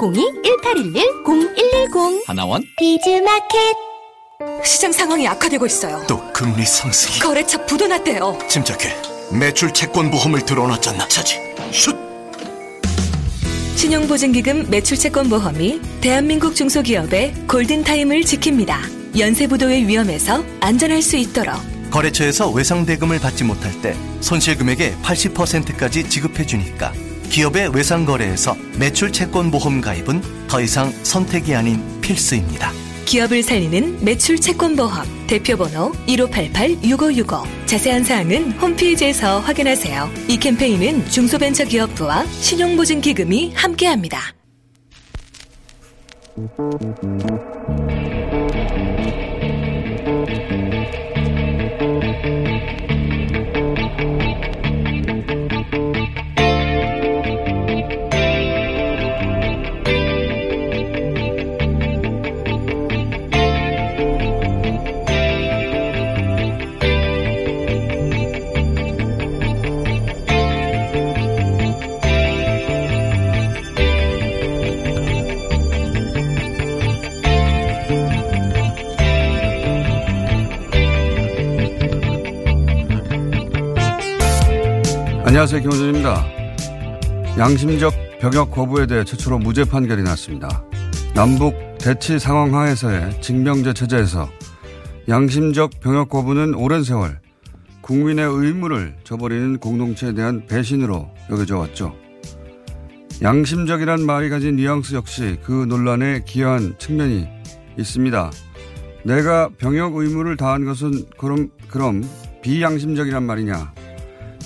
02-1811-0110 하나원? 비즈마켓. 시장 상황이 악화되고 있어요. 또 금리 상승이. 거래처 부도났대요. 침착해. 매출 채권 보험을 들어놨잖아. 차지. 슛! 신용보증기금 매출채권보험이 대한민국 중소기업의 골든타임을 지킵니다. 연쇄부도의 위험에서 안전할 수 있도록. 거래처에서 외상대금을 받지 못할 때 손실금액의 80%까지 지급해주니까 기업의 외상 거래에서 매출 채권 보험 가입은 더 이상 선택이 아닌 필수입니다 기업을 살리는 매출 채권 보험 대표번호 1588-6565 자세한 사항은 홈페이지에서 확인하세요. 이 캠페인은 중소벤처기업부와 신용보증기금이 함께합니다. 안녕하세요. 김호준입니다. 양심적 병역 거부에 대해 최초로 무죄 판결이 났습니다. 남북 대치 상황 하에서의 징병제 체제에서 양심적 병역 거부는 오랜 세월 국민의 의무를 저버리는 공동체에 대한 배신으로 여겨져 왔죠. 양심적이란 말이 가진 뉘앙스 역시 그 논란에 기여한 측면이 있습니다. 내가 병역 의무를 다한 것은 그럼, 그럼 비양심적이란 말이냐.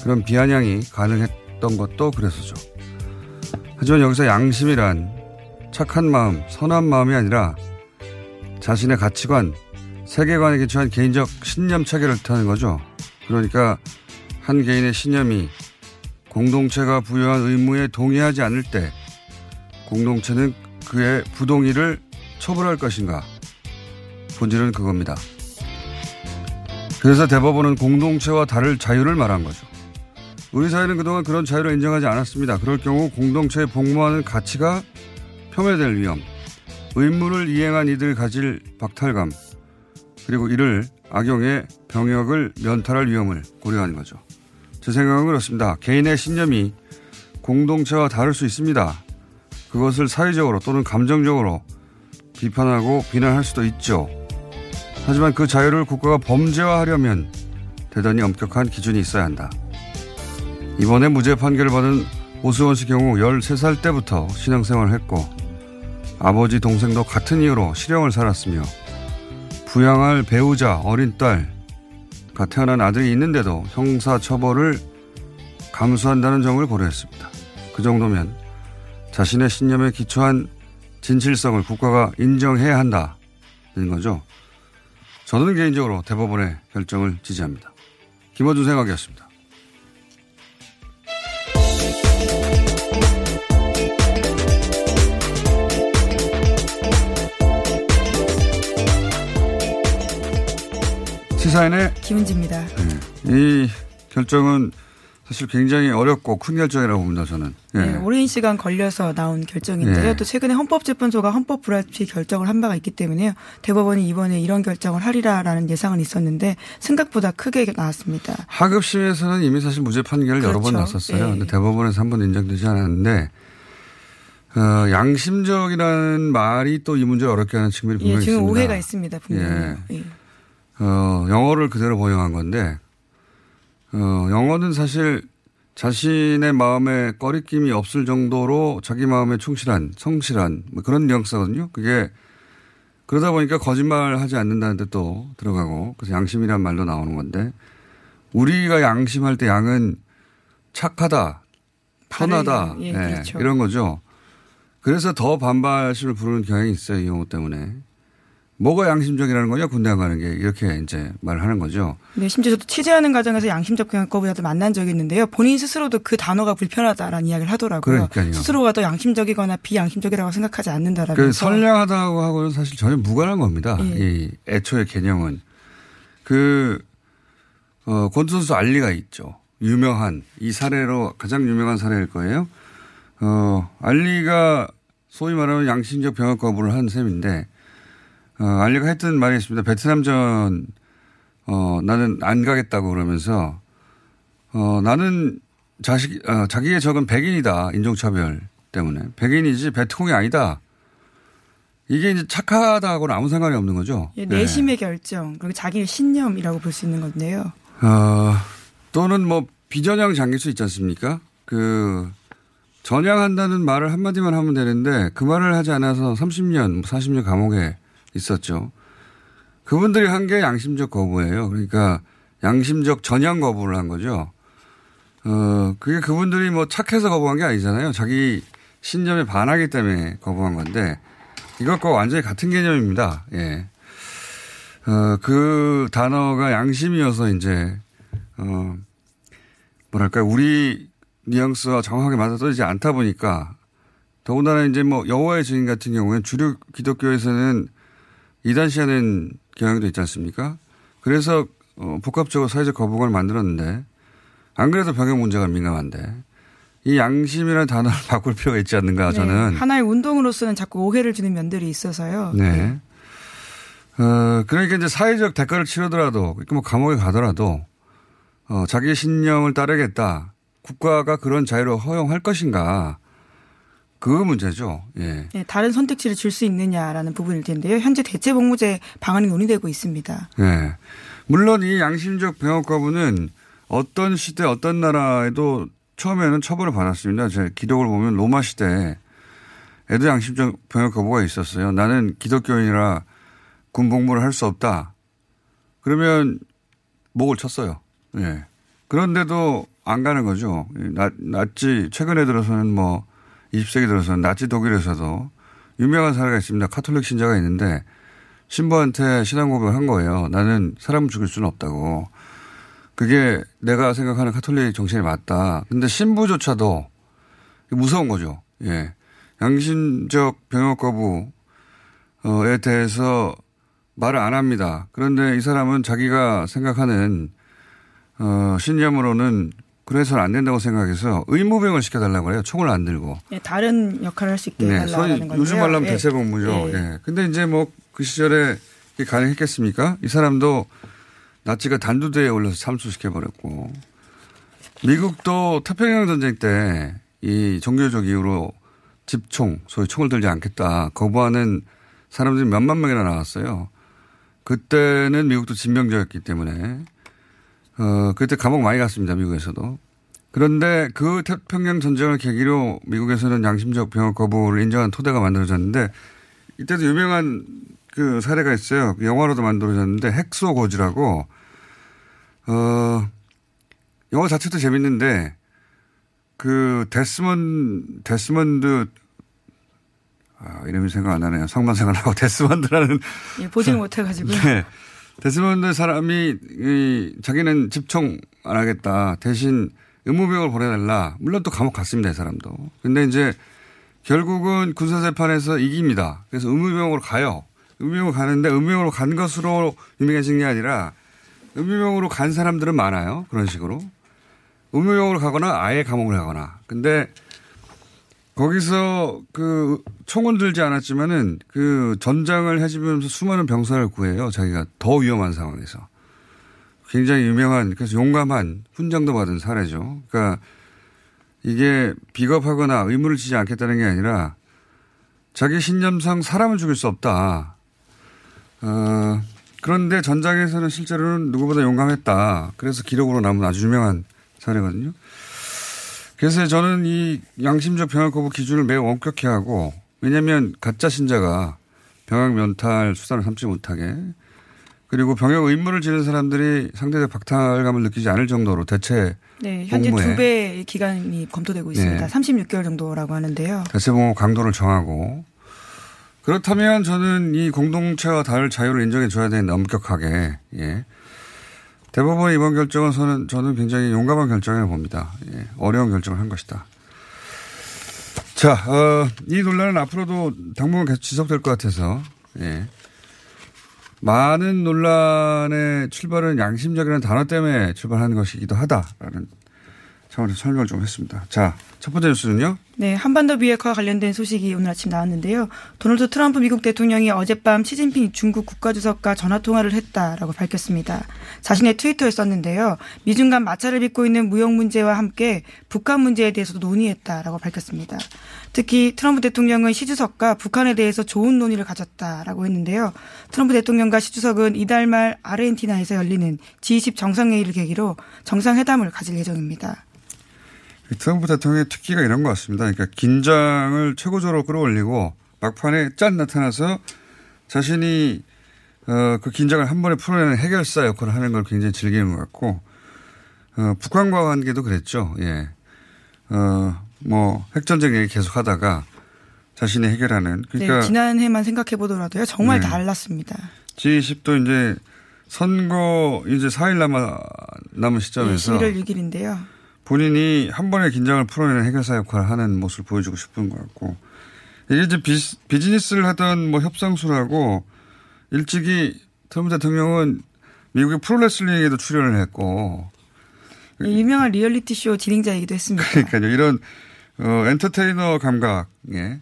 그런 비아냥이 가능했던 것도 그래서죠. 하지만 여기서 양심이란 착한 마음, 선한 마음이 아니라 자신의 가치관, 세계관에 기초한 개인적 신념 체계를 뜻하는 거죠. 그러니까 한 개인의 신념이 공동체가 부여한 의무에 동의하지 않을 때 공동체는 그의 부동의를 처벌할 것인가. 본질은 그겁니다. 그래서 대법원은 공동체와 다를 자유를 말한 거죠. 우리 사회는 그동안 그런 자유를 인정하지 않았습니다. 그럴 경우 공동체에 복무하는 가치가 폄훼될 위험, 의무를 이행한 이들 가질 박탈감, 그리고 이를 악용해 병역을 면탈할 위험을 고려하는 거죠. 제 생각은 그렇습니다. 개인의 신념이 공동체와 다를 수 있습니다. 그것을 사회적으로 또는 감정적으로 비판하고 비난할 수도 있죠. 하지만 그 자유를 국가가 범죄화하려면 대단히 엄격한 기준이 있어야 한다. 이번에 무죄 판결을 받은 오수원 씨 경우 13살 때부터 신앙생활을 했고 아버지 동생도 같은 이유로 실형을 살았으며 부양할 배우자 어린 딸가 태어난 아들이 있는데도 형사 처벌을 감수한다는 점을 고려했습니다. 그 정도면 자신의 신념에 기초한 진실성을 국가가 인정해야 한다는 거죠. 저는 개인적으로 대법원의 결정을 지지합니다. 김어준 생각이었습니다. 시사인의 김은지입니다. 네. 이 결정은 사실 굉장히 어렵고 큰 결정이라고 봅니다, 저는. 예. 네, 오랜 시간 걸려서 나온 결정인데요. 예. 또 최근에 헌법재판소가 헌법 불합치 결정을 한 바가 있기 때문에요. 대법원이 이번에 이런 결정을 하리라라는 예상은 있었는데 생각보다 크게 나왔습니다. 하급심에서는 이미 사실 무죄 판결을 여러 번 그렇죠. 났었어요. 예. 근데 대법원에서 한 번 인정되지 않았는데 어, 양심적이라는 말이 또 이 문제를 어렵게 하는 측면이 예, 분명히 지금 있습니다. 오해가 있습니다. 분명히. 예. 어, 영어를 그대로 번역한 건데, 어, 영어는 사실 자신의 마음에 꺼리낌이 없을 정도로 자기 마음에 충실한, 성실한, 뭐 그런 뉘앙스거든요. 그게 그러다 보니까 거짓말 하지 않는다는 뜻도 들어가고, 그래서 양심이란 말도 나오는 건데, 우리가 양심할 때 양은 착하다, 선하다, 예, 예, 그렇죠. 이런 거죠. 그래서 더 반발심을 부르는 경향이 있어요. 이 용어 때문에. 뭐가 양심적이라는 거냐 군대 안 가는 게 이렇게 이제 말을 하는 거죠. 네, 심지어 저도 취재하는 과정에서 양심적 병역 거부자들 만난 적이 있는데요. 본인 스스로도 그 단어가 불편하다라는 이야기를 하더라고요. 그러니까요. 스스로가 더 양심적이거나 비양심적이라고 생각하지 않는다라면서. 그 선량하다고 하고는 사실 전혀 무관한 겁니다. 예. 이 애초의 개념은 그 어, 권투 선수 알리가 있죠. 유명한 이 사례로 가장 유명한 사례일 거예요. 어, 알리가 소위 말하면 양심적 병역 거부를 한 셈인데 어, 알리가 했던 말이 있습니다. 베트남전 어, 나는 안 가겠다고 그러면서 어, 나는 자식 어, 자기의 적은 백인이다 인종차별 때문에 백인이지 베트콩이 아니다. 이게 이제 착하다고는 아무 상관이 없는 거죠. 예, 네. 내심의 결정 그리고 자기의 신념이라고 볼 수 있는 건데요. 어, 또는 뭐 비전향 잠길 수 있지 않습니까? 그 전향한다는 말을 한마디만 하면 되는데 그 말을 하지 않아서 30년, 40년 감옥에 있었죠. 그분들이 한 게 양심적 거부예요. 그러니까 양심적 전향 거부를 한 거죠. 어, 그게 그분들이 뭐 착해서 거부한 게 아니잖아요. 자기 신념에 반하기 때문에 거부한 건데 이것과 완전히 같은 개념입니다. 예. 어, 그 단어가 양심이어서 이제, 어, 뭐랄까, 우리 뉘앙스와 정확하게 맞아떨어지지 않다 보니까 더군다나 이제 뭐 여호와의 증인 같은 경우에는 주류 기독교에서는 이단시하는 경향도 있지 않습니까? 그래서 어, 복합적으로 사회적 거부감을 만들었는데 안 그래도 병역 문제가 민감한데 이 양심이라는 단어를 바꿀 필요가 있지 않는가 저는 네, 하나의 운동으로서는 자꾸 오해를 주는 면들이 있어서요. 네. 어, 그러니까 이제 사회적 대가를 치르더라도, 그러니까 뭐 감옥에 가더라도, 어, 자기의 신념을 따르겠다. 국가가 그런 자유를 허용할 것인가. 그 문제죠. 예. 네, 다른 선택지를 줄 수 있느냐라는 부분일 텐데요. 현재 대체 복무제 방안이 논의되고 있습니다. 예. 물론 이 양심적 병역 거부는 어떤 시대, 어떤 나라에도 처음에는 처벌을 받았습니다. 제 기록을 보면 로마 시대에 에도 양심적 병역 거부가 있었어요. 나는 기독교인이라 군 복무를 할 수 없다. 그러면 목을 쳤어요. 예. 그런데도 안 가는 거죠. 나, 나치, 최근에 들어서는 뭐 20세기 들어서는 나치 독일에서도 유명한 사례가 있습니다. 카톨릭 신자가 있는데 신부한테 신앙 고백을 한 거예요. 나는 사람을 죽일 수는 없다고. 그게 내가 생각하는 카톨릭 정신이 맞다. 근데 신부조차도 무서운 거죠. 예. 양심적 병역 거부에 대해서 말을 안 합니다. 그런데 이 사람은 자기가 생각하는 어, 신념으로는 그래서는 안 된다고 생각해서 의무병을 시켜달라고 해요. 총을 안 들고. 네, 다른 역할을 할 수 있게 네, 해달라는 소위 건데요. 요즘 말로 하면 예. 대체복무죠. 예. 예. 근데 이제 뭐 그 시절에 이게 가능했겠습니까? 이 사람도 나치가 단두대에 올려서 참수시켜버렸고 미국도 태평양 전쟁 때 이 종교적 이유로 집총, 소위 총을 들지 않겠다 거부하는 사람들이 몇만 명이나 나왔어요. 그때는 미국도 진병제였기 때문에 어 그때 감옥 많이 갔습니다. 미국에서도. 그런데 그 태평양 전쟁을 계기로 미국에서는 양심적 병역 거부를 인정한 토대가 만들어졌는데 이때도 유명한 그 사례가 있어요. 영화로도 만들어졌는데 핵소고지라고 어 영화 자체도 재밌는데 그 데스먼 데스먼드 아 이름이 생각 안 나네요. 성만 생각나고 데스먼드라는 예, 보지는 못해가지고요. 네. 데스먼드 사람이 이 자기는 집총 안 하겠다. 대신 의무병을 보내달라. 물론 또 감옥 갔습니다. 이 사람도. 근데 이제 결국은 군사재판에서 이깁니다. 그래서 의무병으로 가요. 의무병으로 가는데 의무병으로 간 것으로 유명해진 게 아니라 의무병으로 간 사람들은 많아요. 그런 식으로. 의무병으로 가거나 아예 감옥을 가거나. 근데 거기서 그 총은 들지 않았지만은 그 전장을 해지면서 수많은 병사를 구해요. 자기가 더 위험한 상황에서. 굉장히 유명한 그래서 용감한 훈장도 받은 사례죠. 그러니까 이게 비겁하거나 의무를 지지 않겠다는 게 아니라 자기 신념상 사람을 죽일 수 없다. 어, 그런데 전장에서는 실제로는 누구보다 용감했다. 그래서 기록으로 남은 아주 유명한 사례거든요. 그래서 저는 이 양심적 병역 거부 기준을 매우 엄격히 하고 왜냐하면 가짜 신자가 병역 면탈 수단을 삼지 못하게 그리고 병역 의무를 지는 사람들이 상대적 박탈감을 느끼지 않을 정도로 대체 네, 현재. 두 배의 기간이 검토되고 있습니다. 네. 36개월 정도라고 하는데요. 대체복무 강도를 정하고 그렇다면 저는 이 공동체와 다를 자유를 인정해 줘야 되는 엄격하게 예. 대법원의 이번 결정은 저는, 저는 굉장히 용감한 결정이라고 봅니다. 예. 어려운 결정을 한 것이다. 자, 어, 이 논란은 앞으로도 당분간 계속 지속될 것 같아서 예. 많은 논란의 출발은 양심적이라는 단어 때문에 출발하는 것이기도 하다라는 차원에서 설명을 좀 했습니다. 자, 첫 번째 뉴스는요. 네, 한반도 비핵화 관련된 소식이 오늘 아침 나왔는데요. 도널드 트럼프 미국 대통령이 어젯밤 시진핑 중국 국가주석과 전화 통화를 했다라고 밝혔습니다. 자신의 트위터에 썼는데요. 미중 간 마찰을 빚고 있는 무역 문제와 함께 북한 문제에 대해서도 논의했다라고 밝혔습니다. 특히 트럼프 대통령은 시 주석과 북한에 대해서 좋은 논의를 가졌다라고 했는데요. 트럼프 대통령과 시 주석은 이달 말 아르헨티나에서 열리는 G20 정상회의를 계기로 정상회담을 가질 예정입니다. 트럼프 대통령의 특기가 이런 것 같습니다. 그러니까 긴장을 최고조로 끌어올리고 막판에 짠 나타나서 자신이 어, 그 긴장을 한 번에 풀어내는 해결사 역할을 하는 걸 굉장히 즐기는 것 같고 어, 북한과 관계도 그랬죠. 예. 어, 뭐 핵전쟁 얘기 계속 하다가 자신이 해결하는 그러니까 네, 지난해만 생각해 보더라도요. 정말 네. 달랐습니다. G20도 이제 선거 이제 4일 남아 남은 네, 시점에서 11월 6일인데요. 본인이 한 번에 긴장을 풀어내는 해결사 역할을 하는 모습을 보여주고 싶은 것 같고 이게 이제 비, 비즈니스를 하던 뭐 협상술하고 일찍이 트럼프 대통령은 미국의 프로레슬링에도 출연을 했고 네, 유명한 리얼리티 쇼 진행자이기도 했습니다. 그러니까요 이런 어 엔터테이너 감각에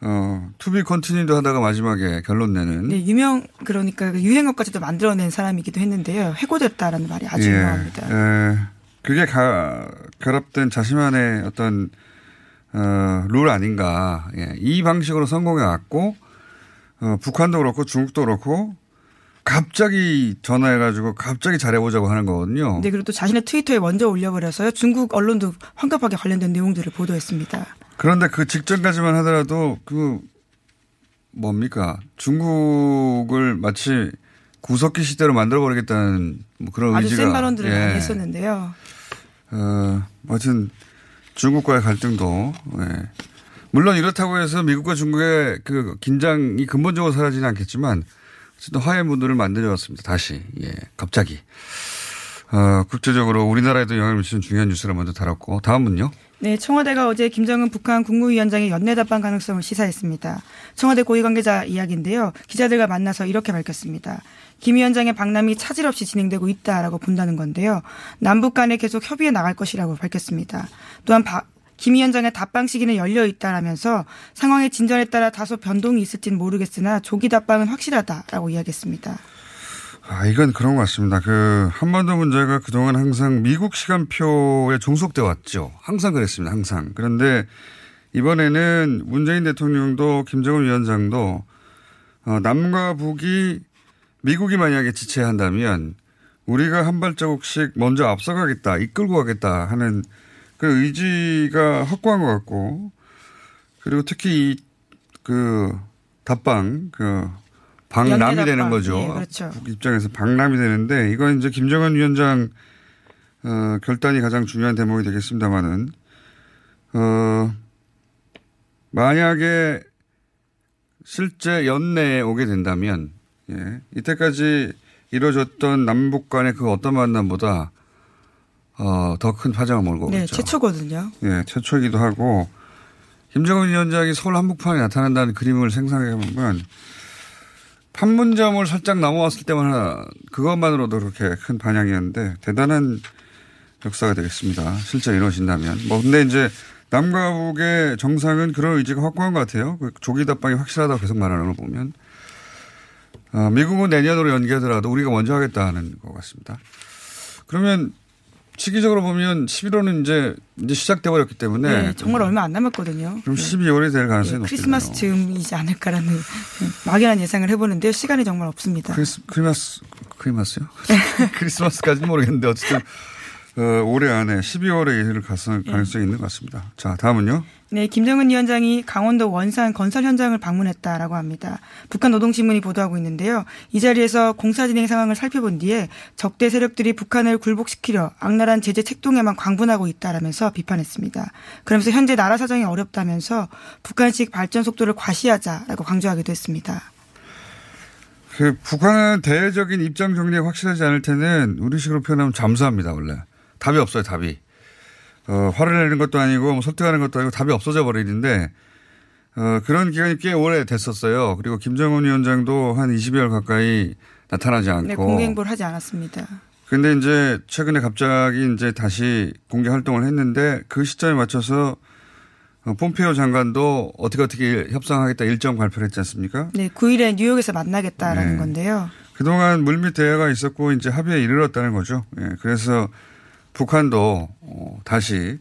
어 to be continue도 하다가 마지막에 결론 내는 네, 유명 그러니까 그 유행어까지도 만들어낸 사람이기도 했는데요. 해고됐다라는 말이 아주 유명합니다. 예. 그게 가, 결합된 자신만의 어떤 어, 룰 아닌가. 예. 이 방식으로 성공해 왔고 어, 북한도 그렇고 중국도 그렇고 갑자기 전화해가지고 갑자기 잘해보자고 하는 거거든요. 네, 그리고 또 자신의 트위터에 먼저 올려버려서요. 중국 언론도 황급하게 관련된 내용들을 보도했습니다. 그런데 그 직전까지만 하더라도 그 뭡니까 중국을 마치 구석기 시대로 만들어버리겠다는 뭐 그런 아주 의지가 센 발언들을 예. 많이 했었는데요. 어, 아무튼 중국과의 갈등도 예. 물론 이렇다고 해서 미국과 중국의 그 긴장이 근본적으로 사라지는 않겠지만 어쨌든 화해 문들을 만들어 왔습니다. 다시 예, 갑자기 어, 국제적으로 우리나라에도 영향을 미치는 중요한 뉴스를 먼저 다뤘고 다음은요. 네, 청와대가 어제 김정은 북한 국무위원장의 연내 답방 가능성을 시사했습니다. 청와대 고위 관계자 이야기인데요. 기자들과 만나서 이렇게 밝혔습니다. 김 위원장의 방남이 차질 없이 진행되고 있다라고 본다는 건데요. 남북 간에 계속 협의해 나갈 것이라고 밝혔습니다. 또한 바- 김 위원장의 답방 시기는 열려 있다라면서 상황의 진전에 따라 다소 변동이 있을지는 모르겠으나 조기 답방은 확실하다라고 이야기했습니다. 아, 이건 그런 것 같습니다. 그, 한반도 문제가 그동안 항상 미국 시간표에 종속돼 왔죠. 항상 그랬습니다. 항상. 그런데 이번에는 문재인 대통령도 김정은 위원장도 어, 남과 북이 미국이 만약에 지체한다면 우리가 한 발자국씩 먼저 앞서가겠다, 이끌고 가겠다 하는 그 의지가 확고한 것 같고 그리고 특히 이, 그, 답방, 그, 방남이 연계 되는. 거죠. 예, 그렇죠. 북 입장에서 방남이 되는데 이건 이제 김정은 위원장 어, 결단이 가장 중요한 대목이 되겠습니다만은 어, 만약에 실제 연내에 오게 된다면 예, 이때까지 이루어졌던 남북 간의 그 어떤 만남보다 어, 더 큰 파장을 몰고 네, 오겠죠. 최초거든요. 예, 최초이기도 하고 김정은 위원장이 서울 한복판에 나타난다는 그림을 생각해 보면 판문점을 살짝 넘어왔을 때만 하나 그것만으로도 그렇게 큰 반향이었는데 대단한 역사가 되겠습니다. 실제 이루어진다면. 뭐 근데 이제 남과 북의 정상은 그런 의지가 확고한 것 같아요. 그 조기 답방이 확실하다고 계속 말하는 걸 보면. 어, 미국은 내년으로 연기하더라도 우리가 먼저 하겠다 하는 것 같습니다. 그러면 시기적으로 보면 11월은 이제 이제 시작돼 버렸기 때문에 네, 정말 얼마 안 남았거든요. 그럼 네. 12월이 될 가능성이 예, 높겠네요. 크리스마스 즈음이지 않을까라는 예, 막연한 예상을 해보는데요. 시간이 정말 없습니다. 크리스, 크리마스, 크리마스요? 크리스마스까지는 모르겠는데 어쨌든, 어, 올해 안에 12월에 이를 갔을 가능성이 있는 것 같습니다. 자, 다음은요. 네, 김정은 위원장이 강원도 원산 건설 현장을 방문했다라고 합니다. 북한 노동신문이 보도하고 있는데요. 이 자리에서 공사 진행 상황을 살펴본 뒤에 적대 세력들이 북한을 굴복시키려 악랄한 제재 책동에만 광분하고 있다라면서 비판했습니다. 그러면서 현재 나라 사정이 어렵다면서 북한식 발전 속도를 과시하자라고 강조하기도 했습니다. 그 북한은 대외적인 입장 정리가 확실하지 않을 때는 우리식으로 표현하면 잠수합니다, 원래. 답이 없어요, 답이. 어, 화를 내는 것도 아니고 뭐 설득하는 것도 아니고 답이 없어져 버리는데 어, 그런 기간이 꽤 오래 됐었어요. 그리고 김정은 위원장도 한 20여일 가까이 나타나지 않고. 네, 공개 행보를 하지 않았습니다. 근데 이제 최근에 갑자기 이제 다시 공개 활동을 했는데 그 시점에 맞춰서 어, 폼페이오 장관도 어떻게 어떻게 협상하겠다 일정 발표를 했지 않습니까? 네, 9일에 뉴욕에서 만나겠다라는 네. 건데요. 그동안 물밑 대화가 있었고 이제 합의에 이르렀다는 거죠. 예, 그래서 북한도 어, 다시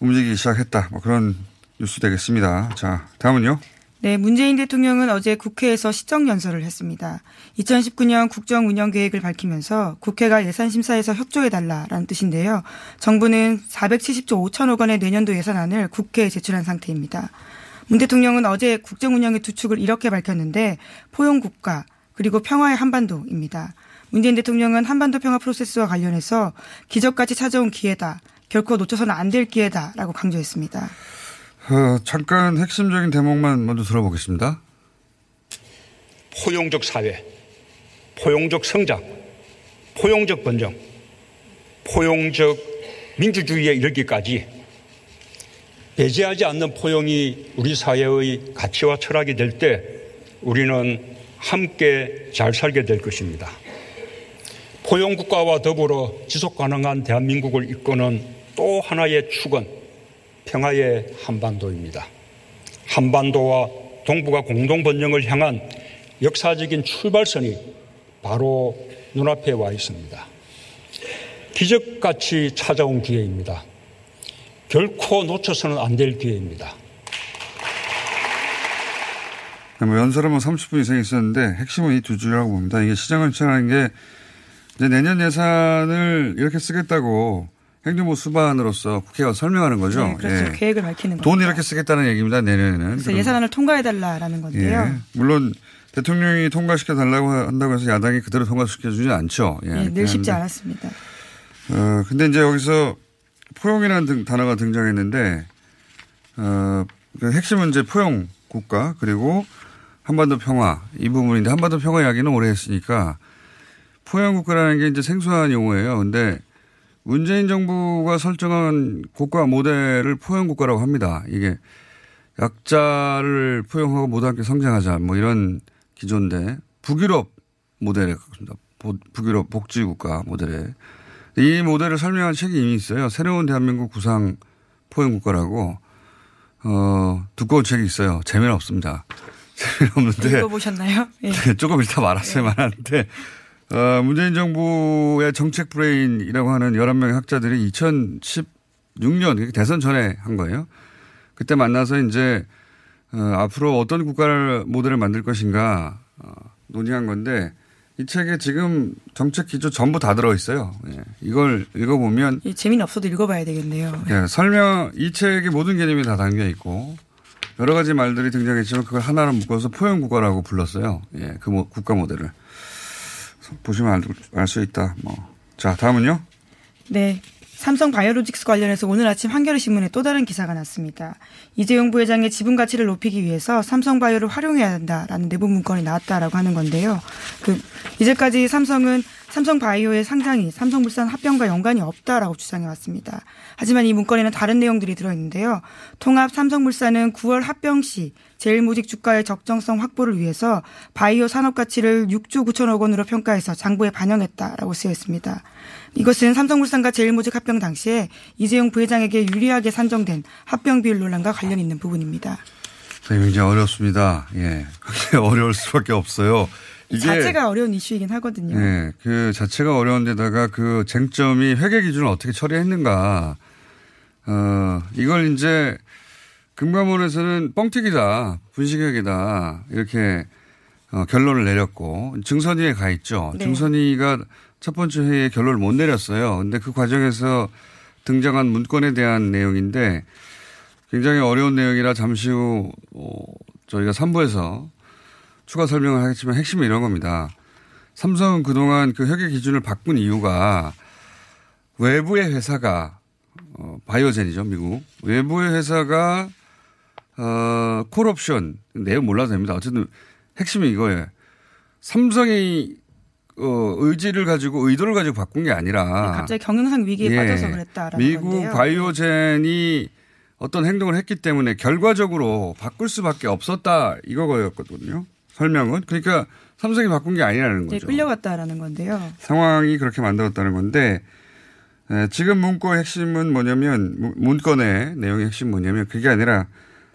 움직이기 시작했다. 뭐 그런 뉴스 되겠습니다. 자, 다음은요. 네, 문재인 대통령은 어제 국회에서 시정연설을 했습니다. 2019년 국정 운영 계획을 밝히면서 국회가 예산심사에서 협조해달라라는 뜻인데요. 정부는 470조 5천억 원의 내년도 예산안을 국회에 제출한 상태입니다. 문 대통령은 어제 국정 운영의 두 축을 이렇게 밝혔는데 포용국가 그리고 평화의 한반도입니다. 문재인 대통령은 한반도 평화 프로세스와 관련해서 기적같이 찾아온 기회다. 결코 놓쳐서는 안 될 기회다라고 강조했습니다. 어, 잠깐 핵심적인 대목만 먼저 들어보겠습니다. 포용적 사회, 포용적 성장, 포용적 번영, 포용적 민주주의에 이르기까지 배제하지 않는 포용이 우리 사회의 가치와 철학이 될 때 우리는 함께 잘 살게 될 것입니다. 포용 국가와 더불어 지속 가능한 대한민국을 이끄는 또 하나의 축은 평화의 한반도입니다. 한반도와 동북아 공동 번영을 향한 역사적인 출발선이 바로 눈앞에 와 있습니다. 기적같이 찾아온 기회입니다. 결코 놓쳐서는 안 될 기회입니다. 뭐 연설은 뭐 30분 이상 있었는데 핵심은 이 두 줄이라고 봅니다. 이게 시장을 추천하는 게 이제 내년 예산을 이렇게 쓰겠다고 행정부 수반으로서 국회가 설명하는 거죠. 네, 그렇죠. 예. 계획을 밝히는 돈 겁니다. 이렇게 쓰겠다는 얘기입니다. 내년에는. 그래서 예산안을 통과해달라라는 건데요. 예. 물론 대통령이 통과시켜 달라고 한다고 해서 야당이 그대로 통과시켜 주지 않죠. 예. 예, 그렇긴 늘 쉽지. 않았습니다. 어, 근데 이제 여기서 포용이라는 등- 단어가 등장했는데, 어, 그 핵심은 이제 포용 국가 그리고 한반도 평화 이 부분인데 한반도 평화 이야기는 오래 했으니까 포용 국가라는 게 이제 생소한 용어예요. 근데 문재인 정부가 설정한 국가 모델을 포용 국가라고 합니다. 이게 약자를 포용하고 모두 함께 성장하자 뭐 이런 기조인데 북유럽 모델에 가깝습니다. 보- 북유럽 복지국가 모델에. 이 모델을 설명한 책이 이미 있어요. 새로운 대한민국 구상 포용국가라고, 어, 두꺼운 책이 있어요. 재미는 없습니다. 재미는 없는데. 읽어보셨나요? 예. 조금 이따 말았어요, 말하는데. 어, 문재인 정부의 정책 브레인이라고 하는 11명의 학자들이 2016년, 대선 전에 한 거예요. 그때 만나서 이제, 어, 앞으로 어떤 국가를 모델을 만들 것인가, 어, 논의한 건데, 이 책에 지금 정책 기조 전부 다 들어 있어요. 예. 이걸 읽어보면 예, 재미는 없어도 읽어봐야 되겠네요. 예, 설명, 이 책의 모든 개념이 다 담겨 있고, 여러 가지 말들이 등장했지만 그걸 하나로 묶어서 포용 국가라고 불렀어요. 예, 그 모- 국가 모델을. 보시면 알 수 있다. 뭐. 자, 다음은요? 네. 삼성 바이오로직스 관련해서 오늘 아침 한겨레 신문에 또 다른 기사가 났습니다. 이재용 부회장의 지분 가치를 높이기 위해서 삼성 바이오를 활용해야 한다라는 내부 문건이 나왔다라고 하는 건데요. 그 이제까지 삼성은 삼성 바이오의 상장이 삼성물산 합병과 연관이 없다라고 주장해 왔습니다. 하지만 이 문건에는 다른 내용들이 들어있는데요. 통합 삼성물산은 9월 합병 시 제일모직 주가의 적정성 확보를 위해서 바이오 산업 가치를 6조 9천억 원으로 평가해서 장부에 반영했다라고 쓰여 있습니다. 이것은 삼성물산과 제일모직 합병 당시에 이재용 부회장에게 유리하게 산정된 합병 비율 논란과 관련 있는 부분입니다. 굉장히 어렵습니다. 예. 굉장히 어려울 수밖에 없어요. 자체가 어려운 이슈이긴 하거든요. 예, 그 자체가 어려운데다가 그 쟁점이 회계 기준을 어떻게 처리했는가. 어, 이걸 이제 금감원에서는 뻥튀기다, 분식회계다, 이렇게 어, 결론을 내렸고 증선위에 가 있죠. 네. 증선위가 첫 번째 회의에 결론을 못 내렸어요. 근데 그 과정에서 등장한 문건에 대한 내용인데 굉장히 어려운 내용이라 잠시 후 어, 저희가 3부에서 추가 설명을 하겠지만 핵심은 이런 겁니다. 삼성은 그동안 그 협의 기준을 바꾼 이유가 외부의 회사가 어, 바이오젠이죠 미국 외부의 회사가 어, 콜옵션 내용 몰라도 됩니다. 어쨌든 핵심이 이거예요. 삼성이 어, 의지를 가지고 의도를 가지고 바꾼 게 아니라 갑자기 경영상 위기에 예. 빠져서 그랬다라는 미국 건데요. 바이오젠이 어떤 행동을 했기 때문에 결과적으로 바꿀 수밖에 없었다 이거였거든요. 설명은 그러니까 삼성이 바꾼 게 아니라는 이제 거죠. 끌려갔다라는 건데요. 상황이 그렇게 만들었다는 건데 에, 지금 문건의 핵심은 뭐냐면 문- 문건의 내용의 핵심 은 뭐냐면 그게 아니라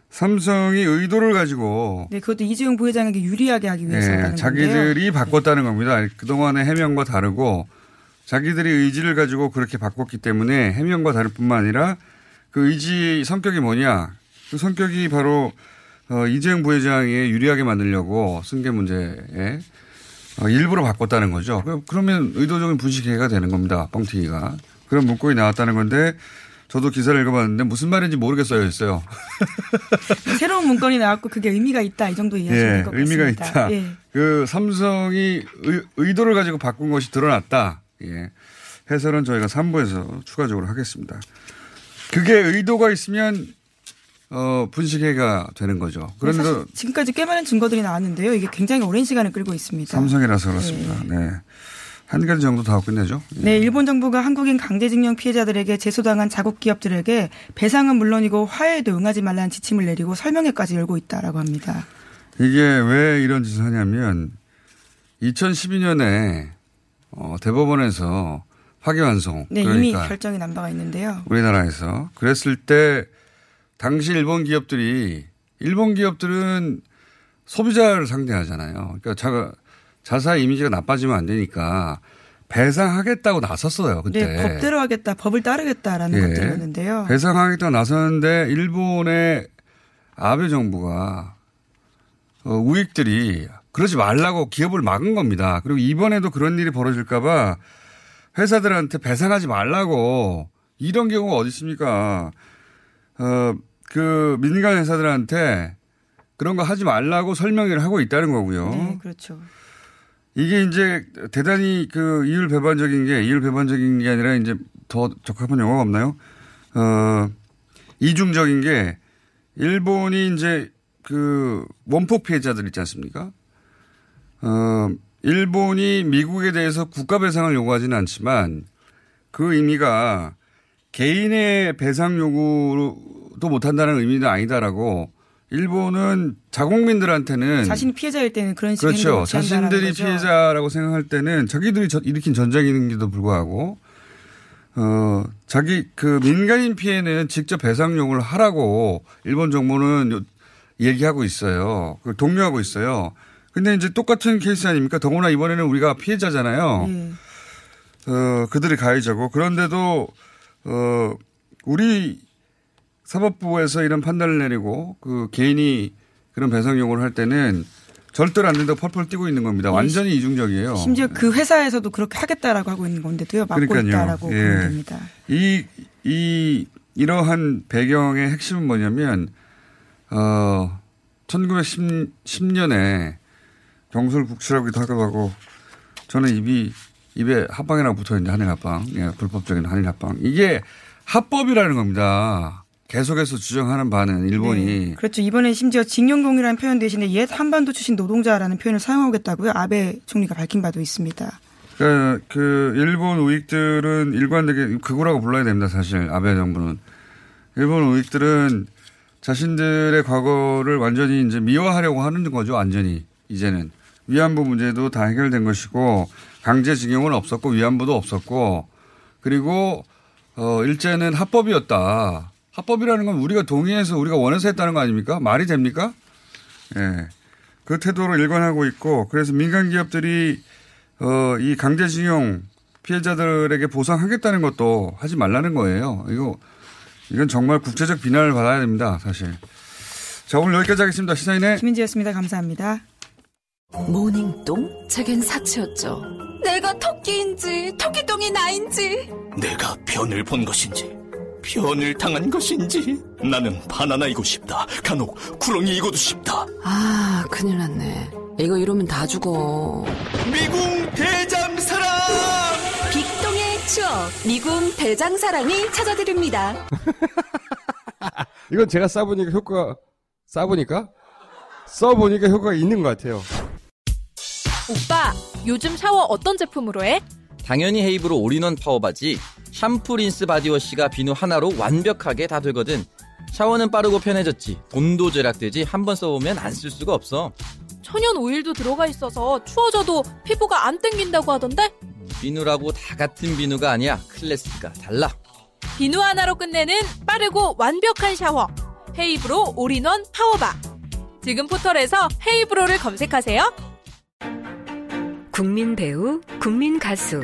삼성이 의도를 가지고 네, 그것도 이재용 부회장에게 유리하게 하기 위해서라는 예, 건데요. 자기들이 바꿨다는 겁니다. 그동안의 해명과 다르고 자기들이 의지를 가지고 그렇게 바꿨기 때문에 해명과 다를 뿐만 아니라 그 의지 성격이 뭐냐. 그 성격이 바로 어, 이재용 부회장에 유리하게 만들려고 승계 문제에 어, 일부러 바꿨다는 거죠. 그- 그러면 의도적인 분식회가 되는 겁니다. 뻥튀기가. 그런 문건이 나왔다는 건데 저도 기사를 읽어봤는데 무슨 말인지 써여 있어요. 새로운 문건이 나왔고 그게 의미가 있다 이 정도 이해하시면 예, 될것 의미가 같습니다. 있다. 예. 그 삼성이 의, 도를 가지고 바꾼 것이 드러났다. 예. 해설은 저희가 3부에서 추가적으로 하겠습니다. 그게 의도가 있으면 어, 분식회가 되는 거죠. 그런데 사실 지금까지 꽤 많은 증거들이 나왔는데요. 이게 굉장히 오랜 시간을 끌고 있습니다. 삼성이라서 그렇습니다. 네. 한 가지 정도 다 끝내죠. 예. 네, 일본 정부가 한국인 강제징용 피해자들에게 제소당한 자국 기업들에게 배상은 물론이고 화해에도 응하지 말라는 지침을 내리고 설명회까지 열고 있다라고 합니다. 이게 왜 이런 짓을 하냐면 2012년에 어, 대법원에서 파기환송 네, 이미 그러니까 결정이 난 바가 있는데요. 우리나라에서 그랬을 때 당시 일본 기업들이 일본 기업들은 소비자를 상대하잖아요. 그러니까 자, 자사 이미지가 나빠지면 안 되니까 배상하겠다고 나섰어요. 그때. 네, 법대로 하겠다, 법을 따르겠다라는 예. 것들이었는데요. 배상하겠다고 나섰는데 일본의 아베 정부가 어, 우익들이 그러지 말라고 기업을 막은 겁니다. 그리고 이번에도 그런 일이 벌어질까봐 회사들한테 배상하지 말라고 이런 경우가 어디 있습니까? 어, 그 민간 회사들한테 그런 거 하지 말라고 설명을 하고 있다는 거고요. 네, 그렇죠. 이게 이제 대단히 그 이율 배반적인 게 이율 배반적인 게 아니라 이제 더 적합한 용어가 없나요? 어, 이중적인 게 일본이 이제 그 원폭 피해자들 있지 않습니까? 어, 일본이 미국에 대해서 국가 배상을 요구하지는 않지만 그 의미가 개인의 배상 요구 도 못한다는 의미는 아니다라고 일본은 자국민들한테는 자신이 피해자일 때는 그런 식의 그렇죠. 자신들이. 피해자라고 생각할 때는 자기들이 저- 일으킨 전쟁인데도 불구하고 어 자기 그 민간인 피해는 직접 배상 요구를 하라고 일본 정부는 요- 얘기하고 있어요. 그 독려하고 있어요. 근데 이제 똑같은 케이스 아닙니까? 더구나 이번에는 우리가 피해자잖아요. 예. 어, 그들이 가해자고 그런데도 어, 우리 사법부에서 이런 판단을 내리고 그 개인이 그런 배상 요구를 할 때는 절대로 안 된다고 펄펄 뛰고 있는 겁니다. 완전히 이중적이에요. 심지어 그 회사에서도 그렇게 하겠다라고 하고 있는 건데도요. 막고 그러니까요. 있다라고 예. 보면 됩니다. 이, 이, 이러한 배경의 핵심은 뭐냐면, 어, 1910년에 경술 국치라고도 하기도 하고, 저는 입이, 입에 합방이라고 붙어 있는데, 한일 합방. 예, 불법적인 한일 합방. 이게 합법이라는 겁니다. 계속해서 주장하는 바는 일본이. 네. 그렇죠. 이번에 심지어 징용공이라는 표현 대신에 옛 한반도 출신 노동자라는 표현을 사용하겠다고요. 아베 총리가 밝힌 바도 있습니다. 그, 그, 일본 우익들은 일관되게 극우라고 불러야 됩니다, 사실. 아베 정부는. 일본 우익들은 자신들의 과거를 완전히 이제 미화하려고 하는 거죠, 완전히. 이제는. 위안부 문제도 다 해결된 것이고, 강제징용은 없었고, 위안부도 없었고, 그리고, 어, 일제는 합법이었다. 합법이라는 건 우리가 동의해서 우리가 원해서 했다는 거 아닙니까? 말이 됩니까? 예. 그 태도로 일관하고 있고, 그래서 민간 기업들이 어, 이 강제징용 피해자들에게 보상하겠다는 것도 하지 말라는 거예요. 이거, 이건 정말 국제적 비난을 받아야 됩니다, 사실. 자, 오늘 여기까지 하겠습니다. 시사인의 김은지였습니다. 감사합니다. 모닝똥? 제겐 사치였죠. 내가 토끼인지 토끼똥이 나인지 내가 변을 본 것인지 변을 당한 것인지? 나는 바나나이고 싶다. 간혹 구렁이이고도 싶다. 아 큰일 났네. 이거 이러면 다 죽어. 미궁 대장사랑! 빅똥의 추억 미궁 대장사랑이 찾아드립니다. 이건 제가 써보니까 효과 써보니까? 써보니까 효과가 있는 것 같아요. 오빠, 요즘 샤워 어떤 제품으로 해? 당연히 헤이브로 올인원 파워바지 샴푸 린스 바디워시가 비누 하나로 완벽하게 다 되거든. 샤워는 빠르고 편해졌지. 돈도 절약되지. 한 번 써보면 안 쓸 수가 없어. 천연 오일도 들어가 있어서 추워져도 피부가 안 땡긴다고 하던데? 비누라고 다 같은 비누가 아니야. 클래스가 달라. 비누 하나로 끝내는 빠르고 완벽한 샤워. 헤이브로 올인원 파워바. 지금 포털에서 헤이브로를 검색하세요. 국민 배우, 국민 가수.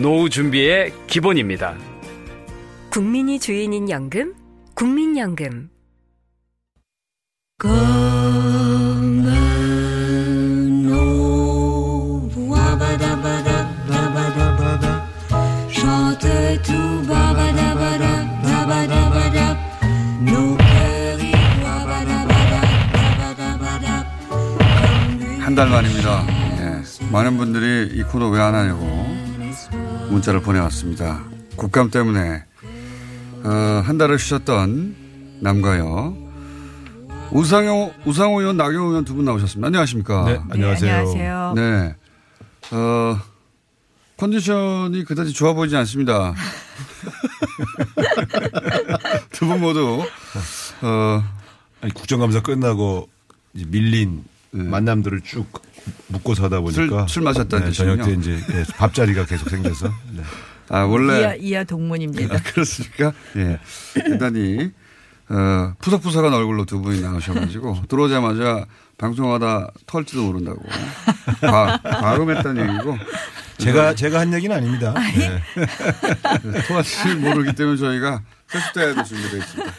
노후 준비의 기본입니다. 국민이 주인인 연금, 국민연금. 한 달 만입니다. 예. 많은 분들이 이 코너 왜 안 하냐고 문자를 보내왔습니다. 국감 때문에 어, 한 달을 쉬셨던 남가요. 우상호, 우상호 의원, 나경원 의원 두 분 나오셨습니다. 안녕하십니까? 네, 안녕하세요. 네, 안녕하세요. 네. 어, 컨디션이 그다지 좋아 보이지 않습니다. 두 분 모두, 어, 아니, 국정감사 끝나고 이제 밀린 만남들을 쭉 묶고 사다 보니까 네. 술- 술 마셨다는 네, 저녁 때. 이제 예, 밥자리가 계속 생겨서 네. 아, 원래. 이하, 이하 동문입니다. 아, 그렇습니까? 예. 대단히, 어, 푸석푸석한 얼굴로 두 분이 나오셔가지고, 들어오자마자 방송하다 털지도 모른다고. 과, 과음했다는 얘기고. 제가 제가 한 얘기는 아닙니다. 네. 토하지 모르기 때문에 저희가 세숫대야도 준비되어 있습니다.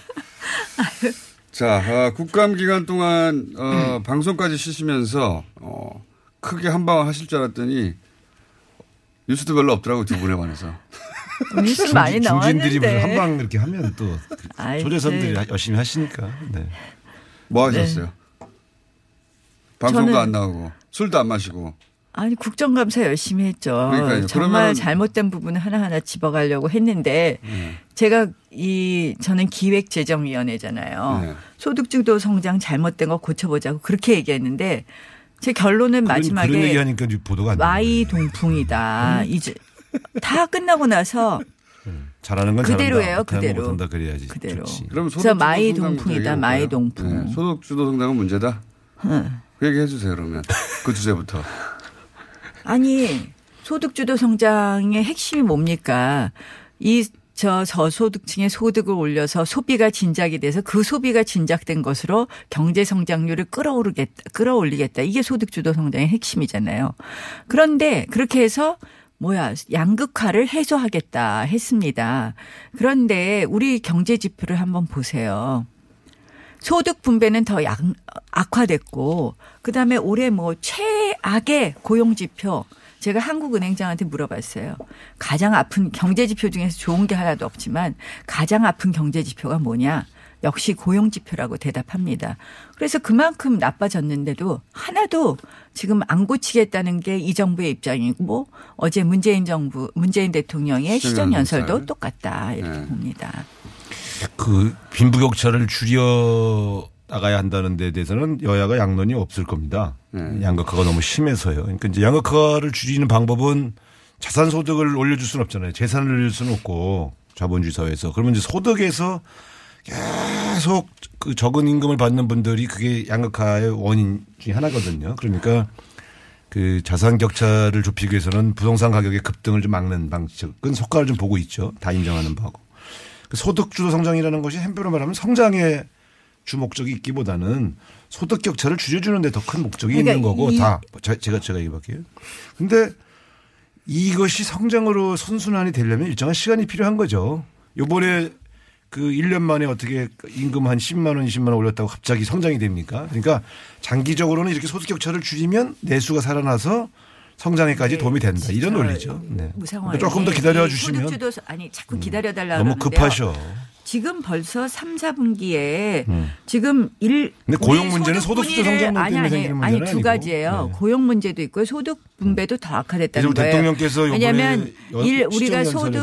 자, 어, 국감 기간 동안, 어, 방송까지 쉬시면서, 어, 크게 한방 하실 줄 알았더니, 뉴스도 별로 없더라고, 두 분에 관해서. 뉴스 많이 중진들이 무슨 나왔는데. 한방 이렇게 하면 또 초대선들이 네. 열심히 하시니까. 네. 뭐 하셨어요? 방송도 저는- 안 나오고, 술도 안 마시고. 아니 국정감사 열심히 했죠. 그러니까요. 정말 잘못된 부분을 하나하나 집어가려고 했는데 네. 제가 이 저는 기획재정위원회잖아요. 네. 소득주도 성장 잘못된 거 고쳐보자고 그렇게 얘기했는데 제 결론은 그런, 마지막에 그런 얘기하니까 보도가. 마이동풍이다. 이제 다 끝나고 나서 잘하는 건 그대로예요, 잘한다. 그대로. 못한다 그래야지. 그대로. 좋지. 그럼 그래서 마이 동풍이다. 마이? 동풍. 네, 소득주도 성장은 문제다? 응. 그 얘기 해 주세요, 그러면. 그 주제부터. 아니 소득주도 성장의 핵심이 뭡니까? 이 저 저소득층의 소득을 올려서 소비가 진작이 돼서 그 소비가 진작된 것으로 경제 성장률을 끌어오르겠다, 끌어올리겠다. 이게 소득주도 성장의 핵심이잖아요. 그런데 그렇게 해서 뭐야 양극화를 해소하겠다 했습니다. 그런데 우리 경제 지표를 한번 보세요. 소득 분배는 더 약, 악화됐고 그다음에 올해 뭐 최악의 고용 지표 제가 한국은행장한테 물어봤어요. 가장 아픈 경제 지표 중에서 좋은 게 하나도 없지만 가장 아픈 경제 지표가 뭐냐? 역시 고용 지표라고 대답합니다. 그래서 그만큼 나빠졌는데도 하나도 지금 안 고치겠다는 게 이 정부의 입장이고 뭐 어제 문재인 정부 문재인 대통령의 시정 연설도. 똑같다 이렇게 네. 봅니다. 그 빈부격차를 줄여 나가야 한다는 데 대해서는 여야가 양론이 없을 겁니다. 양극화가 너무 심해서요. 그러니까 이제 양극화를 줄이는 방법은 자산 소득을 올려줄 수는 없잖아요. 재산을 올릴 수는 없고 자본주의 사회에서 그러면 이제 소득에서 계속 그 적은 임금을 받는 분들이 그게 양극화의 원인 중에 하나거든요. 그러니까 그 자산 격차를 좁히기 위해서는 부동산 가격의 급등을 좀 막는 방식은 효과를 좀 보고 있죠. 다 인정하는 바고. 그 소득 주도 성장이라는 것이 한표로 말하면 성장의 주 목적이 있기보다는 소득 격차를 줄여주는 데 더 큰 목적이 그러니까 있는 거고 이- 다 자- 제가 제가 얘기할게요. 근데 이것이 성장으로 선순환이 되려면 일정한 시간이 필요한 거죠. 요번에 그 1년 만에 어떻게 임금 한 10만 원, 20만 원 올렸다고 갑자기 성장이 됩니까? 그러니까 장기적으로는 이렇게 소득 격차를 줄이면 내수가 살아나서 성장에까지 도움이 된다. 이런 논리죠. 네. 우상호 조금 더 기다려 이 주시면 아니 자꾸 기다려 달라 너무 급하셔. 지금 벌써 3, 4분기에 음. 지금 일 근데 고용 문제는 소득주도 성장 아니 아니 아니 두 아니고. 가지예요. 네. 고용 문제도 있고 소득 분배도 더 악화됐다는 거예요. 대통령께서 왜냐하면 연- 일 우리가 소득을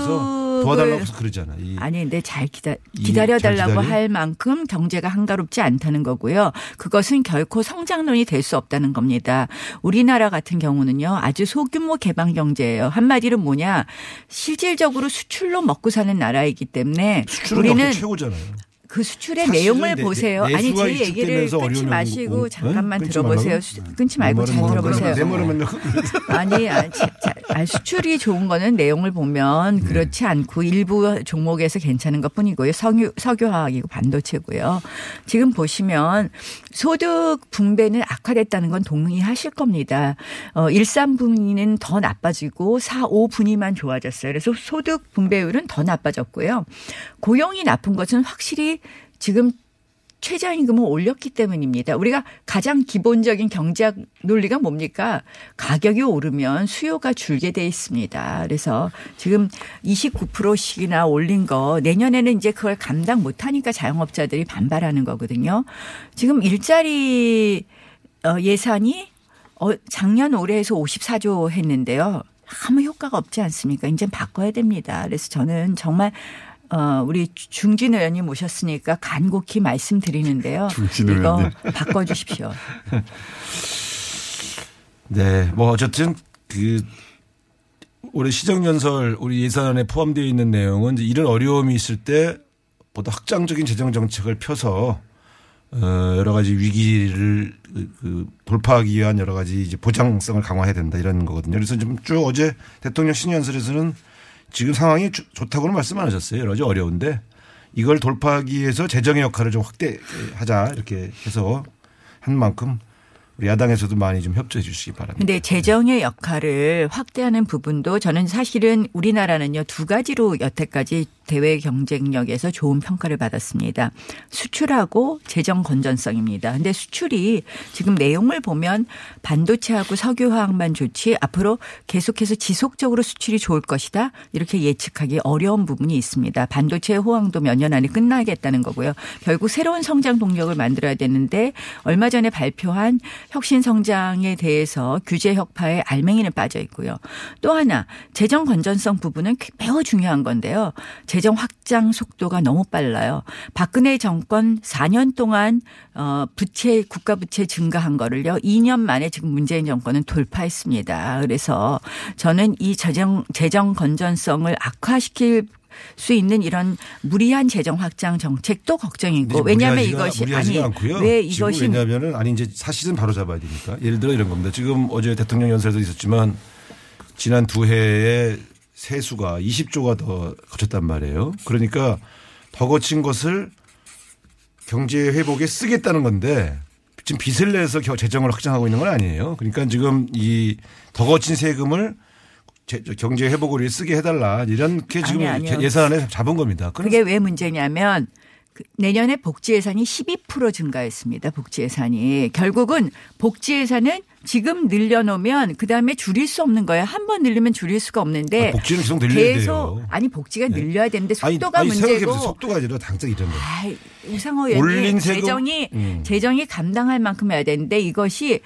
도와달라고 해서 그러잖아. 이 아니, 근데 잘 기다, 이- 기다려달라고? 할 만큼 경제가 한가롭지 않다는 거고요. 그것은 결코 성장론이 될 수 없다는 겁니다. 우리나라 같은 경우는요, 아주 소규모 개방 경제예요. 한마디로 뭐냐, 실질적으로 수출로 먹고 사는 나라이기 때문에 우리는 최고잖아요. 그 수출의 내용을 내- 보세요. 내- 아니 제 얘기를 끊지 마시고 응? 잠깐만 끊지 들어보세요. 수- 끊지 말고 내잘 들어보세요. 아니, 아니, 자, 자, 아니, 수출이 좋은 거는 내용을 보면 네. 그렇지 않고 일부 종목에서 괜찮은 것 뿐이고요. 석유, 석유화학이고 반도체고요. 지금 보시면 소득 분배는 악화됐다는 건 동의하실 겁니다. 어, 1, 3분위는 더 나빠지고 4, 5분위만 좋아졌어요. 그래서 소득 분배율은 더 나빠졌고요. 고용이 나쁜 것은 확실히 지금 최저임금을 올렸기 때문입니다. 우리가 가장 기본적인 경제학 논리가 뭡니까? 가격이 오르면 수요가 줄게 돼 있습니다. 그래서 지금 29%씩이나 올린 거 내년에는 이제 그걸 감당 못 하니까 자영업자들이 반발하는 거거든요. 지금 일자리 어, 예산이 어, 작년 올해에서 54조 했는데요. 아무 효과가 없지 않습니까? 이제 바꿔야 됩니다. 그래서 저는 정말 어, 우리 중진 의원님 모셨으니까 간곡히 말씀드리는데요. 중진 이거 의원님. 바꿔주십시오. 네, 뭐 어쨌든 그 올해 시정연설 우리 예산안에 포함되어 있는 내용은 이제 이런 어려움이 있을 때 보다 확장적인 재정 정책을 펴서 어 여러 가지 위기를 그- 그 돌파하기 위한 여러 가지 이제 보장성을 강화해야 된다 이런 거거든요. 그래서 좀 쭉 어제 대통령 신년설에서는 지금 상황이 좋- 좋다고는 말씀 안 하셨어요. 여러 가지 어려운데 이걸 돌파하기 위해서 재정의 역할을 좀 확대하자 이렇게 해서 한 만큼 우리 야당에서도 많이 좀 협조해 주시기 바랍니다. 근데 재정의 역할을 확대하는 부분도 저는 사실은 우리나라는요 두 가지로 여태까지 대외 경쟁력에서 좋은 평가를 받았습니다. 수출하고 재정 건전성입니다. 근데 수출이 지금 내용을 보면 반도체하고 석유화학만 좋지 앞으로 계속해서 지속적으로 수출이 좋을 것이다. 이렇게 예측하기 어려운 부분이 있습니다. 반도체 호황도 몇 년 안에 끝나겠다는 거고요. 결국 새로운 성장 동력을 만들어야 되는데 얼마 전에 발표한 혁신 성장에 대해서 규제 혁파에 알맹이는 빠져 있고요. 또 하나 재정 건전성 부분은 매우 중요한 건데요. 재정 확장 속도가 너무 빨라요. 박근혜 정권 4년 동안 어 부채 국가 부채 증가한 거를요. 2년 만에 지금 문재인 정권은 돌파했습니다. 그래서 저는 이 재정 재정 건전성을 악화시킬 수 있는 이런 무리한 재정 확장 정책도 걱정이고 왜냐하면 이것이 아니 않고요. 왜 지금 이것이 왜냐하면은 아니 이제 사실은 바로 잡아야 되니까 예를 들어 이런 겁니다. 지금 어제 대통령 연설에도 있었지만 지난 두 해에 세수가 20조가 더 거쳤단 말이에요. 그러니까 더 거친 것을 경제 회복에 쓰겠다는 건데 지금 빚을 내서 겨- 재정을 확장하고 있는 건 아니에요. 그러니까 지금 이 더 거친 세금을 경제 회복을 위해 쓰게 해달라 이렇게 지금 아니, 아니요. 예산안에 잡은 겁니다. 그게 왜 문제냐면 그 내년에 복지 예산이 12% 증가했습니다. 복지 예산이 결국은 복지 예산은 지금 늘려놓으면 그 다음에 줄일 수 없는 거예요. 한 번 늘리면 줄일 수가 없는데 아, 복지는 계속 늘려야 계속 돼요. 네. 아니 복지가 늘려야 되는데 아니, 속도가 아니, 문제고 생각해보세요. 속도가 아니라 당장 이런 거. 아이, 우상호 의원님 재정이 음. 재정이 감당할 만큼 해야 되는데 이것이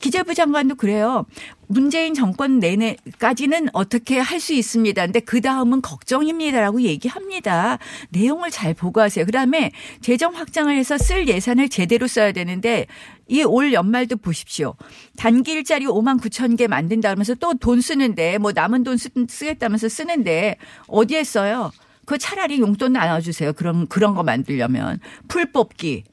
기재부 장관도 그래요. 문재인 정권 내내까지는 어떻게 할 수 있습니다. 근데 그 다음은 걱정입니다라고 얘기합니다. 내용을 잘 보고 하세요. 그 다음에 재정 확장을 해서 쓸 예산을 제대로 써야 되는데 이 올 연말도 보십시오. 단기 일자리 5만 9천 개 만든다 그러면서 또 돈 쓰는데 뭐 남은 돈 쓰, 쓰겠다면서 쓰는데 어디에 써요? 그 차라리 용돈 나눠주세요. 그런 그런 거 만들려면 풀 뽑기, 어?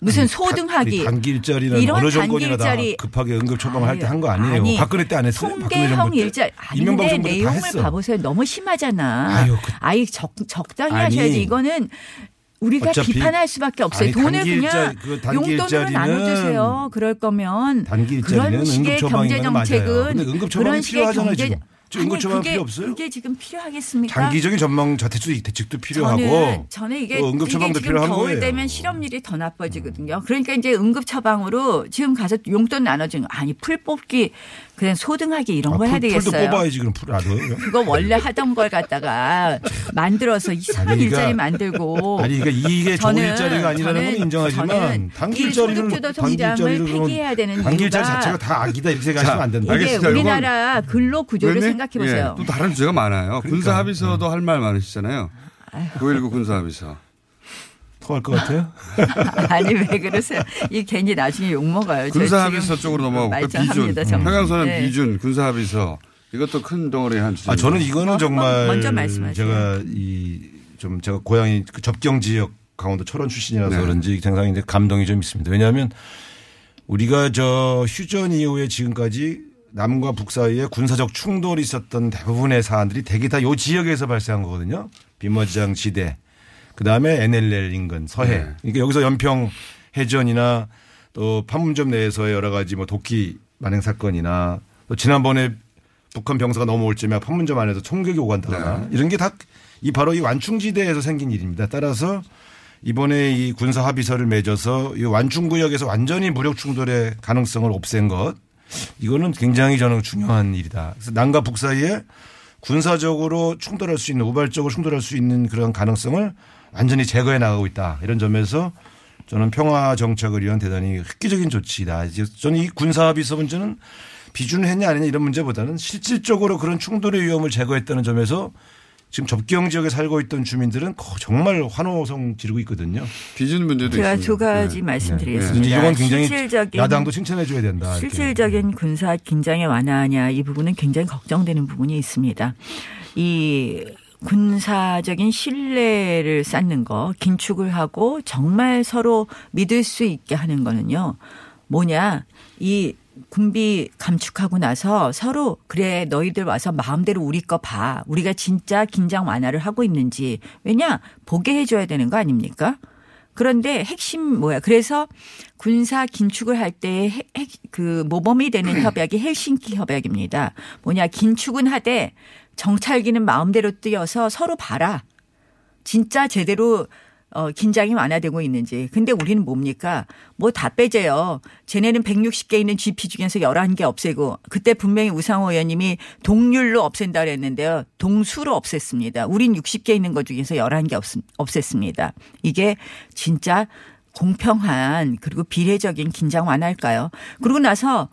무슨 아니, 소등하기 단, 기 일자리는 이런 어느 정권이나 다 단기 일자리 급하게 응급 처방을 할 때 한 거 아니에요. 아니, 박근혜 때 안 했어요. 통계형 정부 때. 일자 아니 이명박 근데 정부 때다 내용을. 봐보세요. 너무 심하잖아. 아유, 아이 그- 적, 적당히 아니, 하셔야지. 이거는 우리가 비판할 수밖에 없어요. 아니, 돈을 단기 그냥 일자- 그 단기 용돈으로 나눠주세요. 그럴 거면 단기 그런 식의 경제. 정책은 그런 식의 경제 지금. 아니, 처방 그게- 필요 없어요? 그게 지금 필요하겠습니까? 장기적인 전망 자택수 대책도 필요하고 저는, 저는 이게, 또 응급 처방도 필요한 겨울 거예요. 되면 실업률이 더 나빠지거든요. 그러니까 이제 응급 처방으로 지금 가서 용돈 나눠주는 거 아니 풀 뽑기 그냥 소등하기 이런 거 아, 해야 풀, 풀도 되겠어요. 뽑아야지 그럼 풀 알아요? 그거 원래 하던 걸 갖다가 만들어서 이상한 아니, 일자리 그러니까- 만들고. 아니 그러니까 이게 좋은 저는- 일자리가 아니라는 건 저는- 인정하지만 일자리를 그러면 폐기해야 되는 일자리 이유가 자체가 다 악이다 이렇게 생각하시면 안 된다. 이게 우리나라 근로 구조를 생각해 보세요. 예, 또 다른 주제가 많아요. 그러니까. 군사 합의서도 할 말 많으시잖아요. 9.19 군사 합의서. 토할 것 같아요? 아니 왜 그러세요? 이 괜히 나중에 욕 먹어요. 저 군사 지금 합의서 쪽으로 넘어가고 비준, 말짱합니다, 정말. 평양선언 네. 비준, 군사 합의서 이것도 큰 덩어리의 한 주제. 아 저는 이거는 정말 먼저 말씀하세요. 제가 이 좀 제가 고향이 그 접경 지역 강원도 철원 출신이라서 네. 그런지 상당히 이제 감동이 좀 있습니다. 왜냐하면 우리가 저 휴전 이후에 지금까지 남과 북 사이에 군사적 충돌이 있었던 대부분의 사안들이 대개 다 요 지역에서 발생한 거거든요. 비머지장 지대, 그 다음에 NLL 인근 서해. 네. 그러니까 여기서 연평 해전이나 또 판문점 내에서의 여러 가지 뭐 도끼 만행 사건이나 또 지난번에 북한 병사가 넘어올 쯤에 판문점 안에서 총격이 오간다거나 네. 이런 게 다 이 바로 이 완충지대에서 생긴 일입니다. 따라서 이번에 이 군사 합의서를 맺어서 이 완충 구역에서 완전히 무력 충돌의 가능성을 없앤 것 이거는 굉장히 저는 중요한 일이다. 그래서 남과 북 사이에 군사적으로 충돌할 수 있는 우발적으로 충돌할 수 있는 그런 가능성을 완전히 제거해 나가고 있다. 이런 점에서 저는 평화 정착을 위한 대단히 획기적인 조치다. 이제 저는 이 군사 합의서 문제는 비준을 했냐 안 했냐 이런 문제보다는 실질적으로 그런 충돌의 위험을 제거했다는 점에서 지금 접경 지역에 살고 있던 주민들은 거- 정말 환호성 지르고 있거든요. 비준 문제도 제가 있습니다. 두 가지 네. 말씀드리겠습니다. 네. 이건 굉장히 실질적인 야당도 칭찬해 줘야 된다. 이렇게. 실질적인 군사 긴장의 완화냐 이 부분은 굉장히 걱정되는 부분이 있습니다. 이 군사적인 신뢰를 쌓는 거, 긴축을 하고 정말 서로 믿을 수 있게 하는 거는요. 뭐냐? 이 군비 감축하고 나서 서로 그래 너희들 와서 마음대로 우리 거 봐. 우리가 진짜 긴장 완화를 하고 있는지. 왜냐? 보게 해줘야 되는 거 아닙니까? 그런데 핵심 뭐야? 그래서 군사 긴축을 할 때 그 모범이 되는 협약이 헬싱키 협약입니다. 뭐냐? 긴축은 하되 정찰기는 마음대로 뛰어서 서로 봐라. 진짜 제대로 어, 긴장이 완화되고 있는지. 근데 우리는 뭡니까? 뭐 다 빼재요. 쟤네는 160개 있는 GP 중에서 11개 없애고 그때 분명히 우상호 의원님이 동률로 없앤다 그랬는데요. 동수로 없앴습니다. 우린 60개 있는 것 중에서 11개 없, 없앴습니다. 이게 진짜 공평한 그리고 비례적인 긴장 완화일까요? 그러고 나서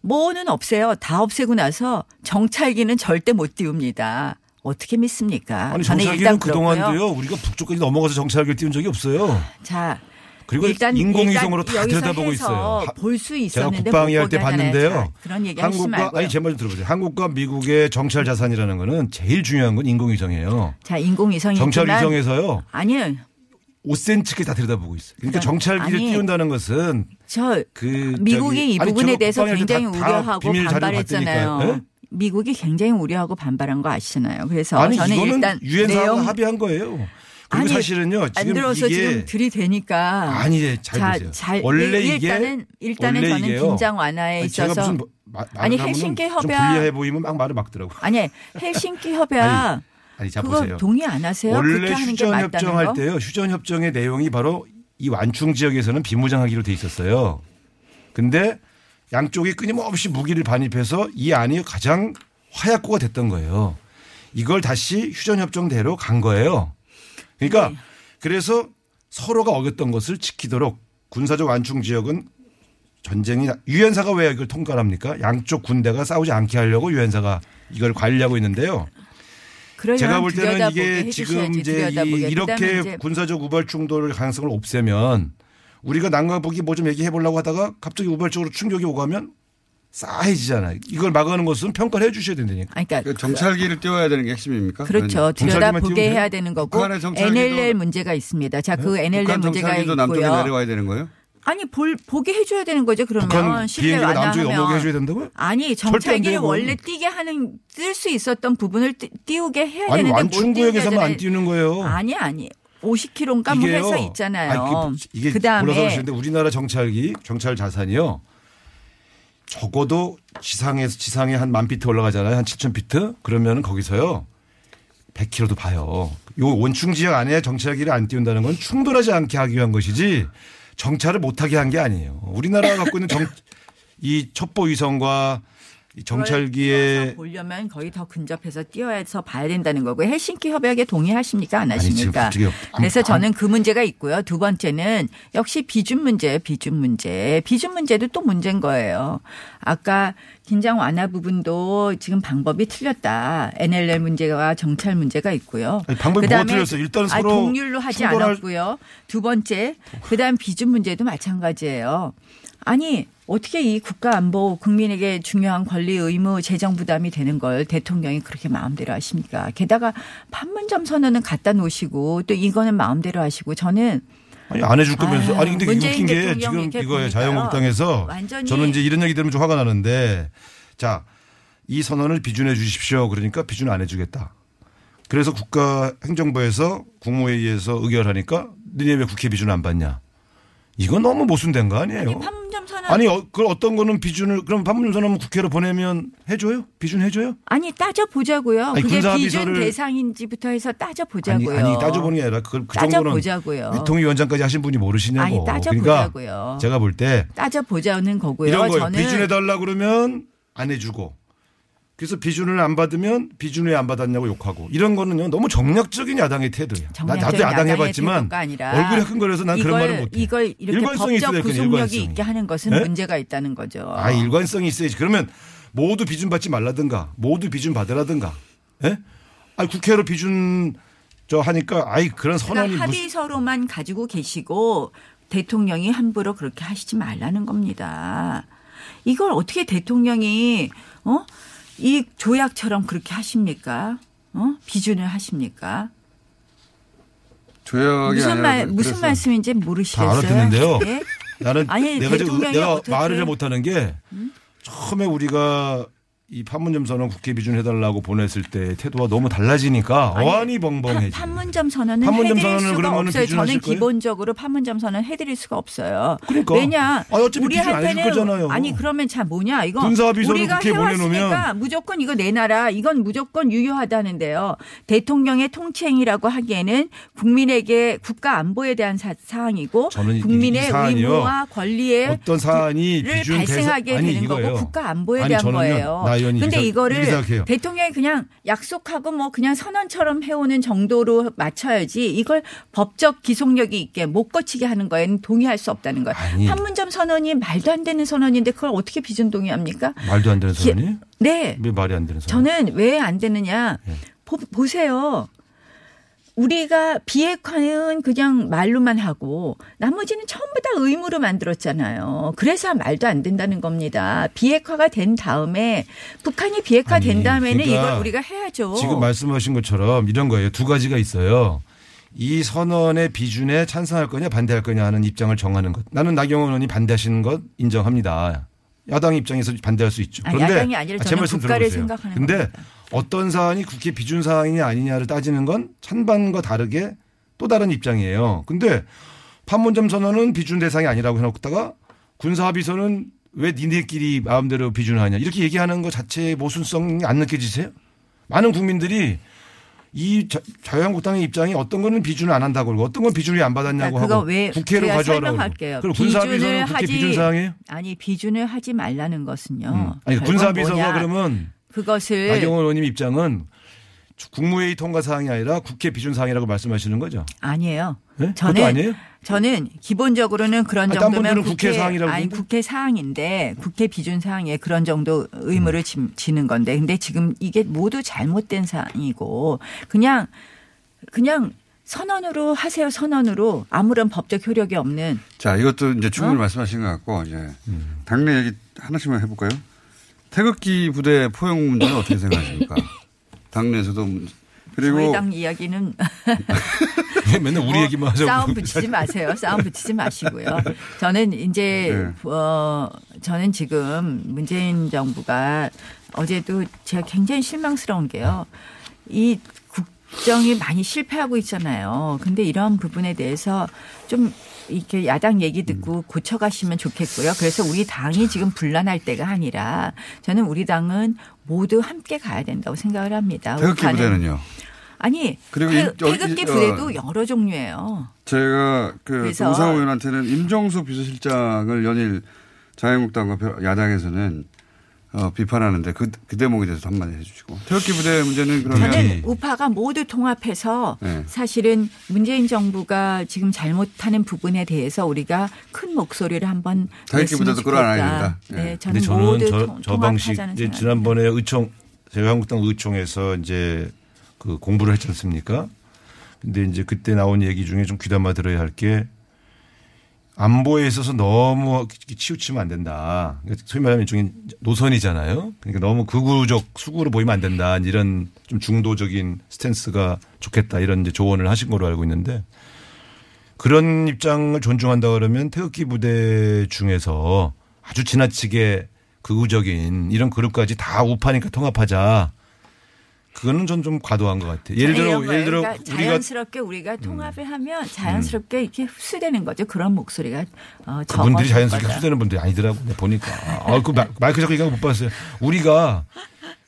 뭐는 없애요. 다 없애고 나서 정찰기는 절대 못 띄웁니다. 어떻게 믿습니까? 아니 정찰기는. 그동안도요 우리가 북쪽까지 넘어가서 정찰기를 띄운 적이 없어요. 자, 그리고 일단 인공위성으로 일단 다 들여다보고 있어요. 볼수 제가 있었는데 국방위 못할 때. 봤는데요. 자, 그런 얘기 한국과. 아니 제 말 좀 들어보세요. 한국과 미국의 정찰 자산이라는 거는 제일 중요한 건 인공위성이에요. 자, 인공위성이 정찰 위성에서요. 아니요. 5cm까지 다 들여다보고 있어요. 그러니까 그러니까 정찰기를 아니, 띄운다는 것은 저 그 미국이 이 아니, 부분에 제가 대해서 굉장히 다- 다 우려하고 자료를 반발했잖아요. 예? 미국이 굉장히 우려하고 반발한 거 아시잖아요. 그래서 아니 저는 일단 유엔사가 내용 합의한 거예요. 그리고 아니, 사실은요 안 지금 들어서 이게 지금 들이대니까 아니 예, 잘 자, 보세요. 잘- 원래 일- 이게 일단은 일단은 원래 저는 이게요. 긴장 완화에 아니, 있어서 뭐- 마- 아니 헬싱키 좀 협약 불리해 보이면 막 말을 막더라고. 아니 헬싱키 협약 아니, 자 그거 보세요. 동의 안 하세요? 원래 그렇게 하는 게 휴전 맞다는 협정할 거? 때요. 휴전 협정의 내용이 바로 이 완충 지역에서는 비무장하기로 돼 있었어요. 근데 양쪽이 끊임없이 무기를 반입해서 이 안이 가장 화약고가 됐던 거예요. 이걸 다시 휴전 협정대로 간 거예요. 그러니까 네. 그래서 서로가 어겼던 것을 지키도록 군사적 완충 지역은 전쟁이 나- 유엔사가 왜 이걸 통과합니까? 양쪽 군대가 싸우지 않게 하려고 유엔사가 이걸 관리하고 있는데요. 제가 볼 때는 이게 지금 이제. 이, 이제 군사적 우발 충돌 가능성을 없애면 우리가 남과 북이 뭐 좀 얘기해 보려고 하다가 갑자기 우발적으로 충격이 오가면 싸해지잖아요. 이걸 막아가는 것은 평가를 해 주셔야 된다니까. 그러니까 그 정찰기를 띄워야 되는 게 핵심입니까? 그렇죠. 들여다보게 해야 되는 거고 NLL 문제가 있습니다. 자, 그 NLL 북한 문제가 정찰기도 남쪽에 있고요. 내려와야 되는 거예요? 아니 볼 보게 해줘야 되는 거죠. 그러면 실내 비행기가 남쪽에. 넘어오게 해줘야 된다고요? 아니 정찰기를. 원래 뛰게 하는 뜰수 있었던 부분을 띄- 띄우게 해야 아니 되는데 못 완충구역에서만 안 뛰는 거예요. 아니 아니 50km인가 뭐 해서 있잖아요. 아니, 그- 이게 그다음에 몰라서 그러시는데 우리나라 정찰기 정찰 자산이요. 적어도 지상에서 지상에 한 만 피트 올라가잖아요. 한 7천 피트. 그러면 거기서요. 100km도 봐요. 요 원충 지역 안에 정찰기를 안 띄운다는 건 충돌하지 않게 하기 위한 것이지 정찰을 못하게 한 게 아니에요. 우리나라가 갖고 있는 정, 이 첩보 위성과 이 정찰기의 보려면 거의 더 근접해서 뛰어서 봐야 된다는 거고요. 헬싱키 협약에 동의하십니까? 안 아니, 하십니까? 갑자기 그래서 안- 저는 그 문제가 있고요. 두 번째는 역시 비준 문제예요. 비준 문제. 비준 문제도 또 문제인 거예요. 아까 긴장 완화 부분도 지금 방법이 틀렸다. NLL 문제와 정찰 문제가 있고요. 아니, 방법이 뭐가 그다음에 틀렸어요? 일단 아니, 서로 동률로 하지 충돌할- 않았고요. 두 번째, 그다음 비준 문제도 마찬가지예요. 아니 어떻게 이 국가 안보 국민에게 중요한 권리 의무 재정 부담이 되는 걸 대통령이 그렇게 마음대로 하십니까? 게다가 판문점 선언은 갖다 놓으시고 또 이거는 마음대로 하시고 저는 아니 안 해줄 거면서 아유, 아니 근데 웃긴 게 지금 보니까요. 자유한국당에서 저는 이제 이런 얘기 들으면 좀 화가 나는데 자 이 선언을 비준해 주십시오 그러니까 비준 안 해주겠다 그래서 국가 행정부에서 국무회의에서 의결하니까 너네 왜 국회 비준 안 받냐 이건 너무 모순된 거 아니에요 판문점 선언 아니 어, 그 어떤 거는 비준을 그럼 판문점 선언 국회로 보내면 해줘요 비준 해줘요 아니 따져 보자고요. 아니, 그게 비준 대상인지부터 해서 따져 아니, 보자고요. 아니 따져보는 게 아니라 그, 그 따져 정도는 보자고요. 유통위원장까지 하신 분이 모르시냐고 아니, 따져 그러니까 보자고요. 제가 볼 때 따져 보자는 거고요. 이런 거예요. 저는 비준 해 달라 그러면 안 해주고. 그래서 비준을 안 받으면 비준 왜안 받았냐고 욕하고 이런 거는요 너무 정략적인 야당의 태도예요. 나, 나도 야당 해봤지만 얼굴이 화끈거려서 난 그런 이걸- 말을 못해. 이걸 이렇게 일관성이 법적 구속력이 일관성이. 있게 하는 것은 네? 문제가 있다는 거죠. 아 일관성이 있어야지. 그러면 모두 비준 받지 말라든가 모두 비준 받으라든가. 예? 아 국회로 비준 저 하니까 아이 그런 선언이 그러니까 무슨 합의서로만 가지고 계시고 대통령이 함부로 그렇게 하시지 말라는 겁니다. 이걸 어떻게 대통령이 어? 이 조약처럼 그렇게 하십니까? 어? 비준을 하십니까? 조약이 무슨 말 그- 무슨 말씀인지 다 모르시겠어요? 알아듣는데요. 예? 나는 아니, 내가 지금 내가 말을 잘 못하는 게 처음에 우리가 이 판문점 선언 국회 비준해달라고 보냈을 때 태도가 너무 달라지니까 어안이 벙벙해지. 판문점 선언은 판문점 해드릴 수가 없어요. 저는? 기본적으로 판문점 선언 해드릴 수가 없어요. 그러니까. 왜냐? 해줄 우리 한테는 거잖아요. 아니 그러면 자 뭐냐 이거 우리가 국회에 해왔으니까 보내놓으면 무조건 이거 내놔라. 이건 무조건 유효하다는데요. 대통령의 통치행위라고 하기에는 국민에게 국가 안보에 대한 사, 항이고 국민의. 의무와 권리에 어떤 사안이 를 비준 발생하게 되는 이거예요. 거고 국가 안보에 아니, 대한 거예요. 나 의원이 근데 이거를. 대통령이 그냥 약속하고 뭐 그냥 선언처럼 해오는 정도로 맞춰야지 이걸 법적 기속력이 있게 못 거치게 하는 거에는 동의할 수 없다는 거예요. 아니. 판문점 선언이 말도 안 되는 선언인데 그걸 어떻게 비준 동의합니까? 말도 안 되는 선언이? 네. 왜 말이 안 되는 선언? 저는 왜 안 되느냐 예. 보, 보세요. 우리가 비핵화는 그냥 말로만 하고 나머지는 전부 다 의무로 만들었잖아요. 그래서 말도 안 된다는 겁니다. 비핵화가 된 다음에 북한이 비핵화 된 다음에는 그러니까 이걸 우리가 해야죠. 지금 말씀하신 것처럼 이런 거예요. 두 가지가 있어요. 이 선언의 비준에 찬성할 거냐 반대할 거냐 하는 입장을 정하는 것. 나는 나경원 의원이 반대하시는 것 인정합니다. 야당 입장에서 반대할 수 있죠. 아, 그런데 야당이 아니라 아, 제 저는 말씀 국가를 들어보세요. 생각하는 근데 겁니다. 어떤 사안이 국회 비준 사항이냐 아니냐를 따지는 건 찬반과 다르게 또 다른 입장이에요. 근데 판문점 선언은 비준 대상이 아니라고 해놓다가 군사합의서는 왜 니네끼리 마음대로 비준하냐 이렇게 얘기하는 것 자체의 모순성이 안 느껴지세요? 많은 국민들이 이 자, 자유한국당의 입장이 어떤 거는 비준을 안 한다고 그러고 어떤 건 비준을 안 받았냐고 그러니까 그거 하고 왜 국회로 설명할게요. 그럼 비준을 국회 비준 사항이에요? 아니 비준을 하지 말라는 것은요. 음. 아니 뭐냐. 그러면 그것을 나경원 의원님 입장은 국무회의 통과 사항이 아니라 국회 비준 사항이라고 말씀하시는 거죠? 아니에요. 네? 그것도 아니에요? 저는 기본적으로는 그런 아니, 딴 정도면 국회 사항이라고 아니? 국회 사항인데 국회 비준 사항에 그런 정도 의무를 지- 지는 건데 근데 지금 이게 모두 잘못된 사항이고 그냥 그냥 선언으로 하세요 선언으로 아무런 법적 효력이 없는 자, 이것도 이제 충분히 어? 말씀하신 것 같고, 이제 당내 얘기 하나씩만 해볼까요? 태극기 부대 포용 문제는 어떻게 생각하십니까? 당내에서도 그리고 저희 당 이야기는 맨날 우리 얘기만 하자고. 싸움 붙이지 마세요. 싸움 붙이지 마시고요. 저는 이제 네. 어 저는 지금 문재인 정부가 어제도 제가 굉장히 실망스러운 게요. 이 국정이 많이 실패하고 있잖아요. 근데 이런 부분에 대해서 좀 이렇게 야당 얘기 듣고 고쳐가시면 좋겠고요. 그래서 우리 당이 지금 분란할 때가 아니라 저는 우리 당은 모두 함께 가야 된다고 생각을 합니다. 태극기 우파는- 부대는요. 아니 그리고 태, 이- 여기- 태극기 어. 부대도 여러 종류예요. 제가 그 동상호 의원한테는 임종수 비서실장을 연일 자유한국당과 벼- 야당에서는 어, 비판하는데 그, 그 대목에 대해서 한마디 해주시고 태극기 부대 문제는 그러면 저는 우파가 모두 통합해서 네. 사실은 문재인 정부가 지금 잘못하는 부분에 대해서 우리가 큰 목소리를 한번 태극기 부대도 끌어안아야. 된다. 네, 예. 저는 저는 모두 저, 통- 저 방식 이제. 지난번에 의총 제가 한국당 의총에서 이제 그 공부를 했지 않습니까? 근데 이제 그때 나온 얘기 중에 좀 귀담아 들어야 할 게 안보에 있어서 너무 치우치면 안 된다. 그러니까 소위 말하면 일종의 노선이잖아요. 그러니까 너무 극우적 수구로 보이면 안 된다. 이런 좀 중도적인 스탠스가 좋겠다. 이런 이제 조언을 하신 걸로 알고 있는데 그런 입장을 존중한다 그러면 태극기 부대 중에서 아주 지나치게 극우적인 이런 그룹까지 다 우파니까 통합하자. 그거는 전 좀 과도한 것 같아요. 예를 들어. 예를 들어 그러니까 우리가 음. 자연스럽게 우리가 통합을 하면 자연스럽게 이렇게 흡수되는 거죠. 그런 목소리가 어, 그분들이 자연스럽게 거다. 흡수되는 분들이 아니더라고 내가 보니까. 아, 그 마- 마이크 잡고 얘기하는 거못 봤어요. 우리가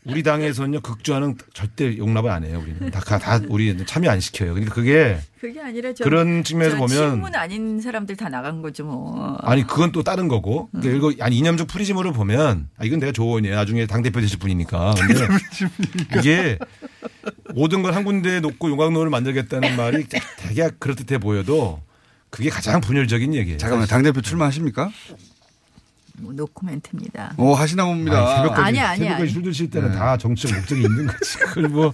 우리 당에서는요 극주하는 절대 용납을 안 해요. 우리는 다, 다 우리 참여 안 시켜요. 그러니까 그게 그게 아니라 저, 그런 측면에서 저 보면 친문 아닌 사람들 다 나간 거죠 뭐. 아니 그건 또 다른 거고. 음. 그러니까 이거 아니 이념적 프리즘으로 보면 아 이건 내가 조언이에요. 나중에 당 대표 되실 분이니까. 근데 이게 모든 걸 한 군데 에 놓고 용광로를 만들겠다는 말이 되게 그렇듯해 보여도 그게 가장 분열적인 얘기예요. 잠깐만 당 대표 출마하십니까? 뭐 노코멘트입니다. 오 하시나 봅니다. 아니, 새벽까지, 아니, 아니, 새벽까지 아니. 술 드실 때는 네. 다 정치적 목적이 있는 거지. 그걸 뭐.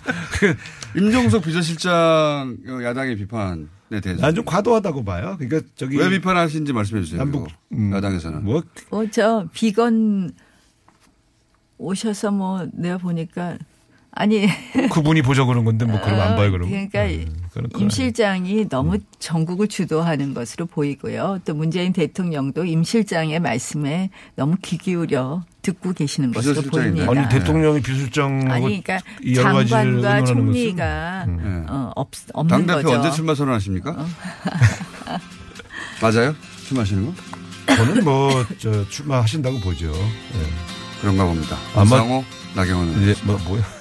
임종석 비서실장 어, 야당의 비판에 대해서 난좀 과도하다고 봐요. 그러니까 저기. 왜 비판하시는지 말씀해 주세요. 남북, 그리고 야당에서는 뭐. 어, 저 비건 오셔서 뭐 내가 보니까 아니 그분이 보자 그런 건데 뭐 그럼 안 봐요 그럼. 그러니까 거임 실장이 너무 전국을 주도하는 것으로 보이고요. 또 문재인 대통령도 임 실장의 말씀에 너무 귀 기울여 듣고 계시는 것으로 보입니다. 아니 대통령이 비술장 아니, 그러니까 장관과 총리가 음. 어, 없, 없는 당 대표 거죠. 어. 언제 출마 선언하십니까? 맞아요? 출마하시는 거? 저는 뭐 저 출마하신다고 보죠. 예. 그런가 봅니다. 아마 박상호, 나경원. 예, 뭐 뭐야?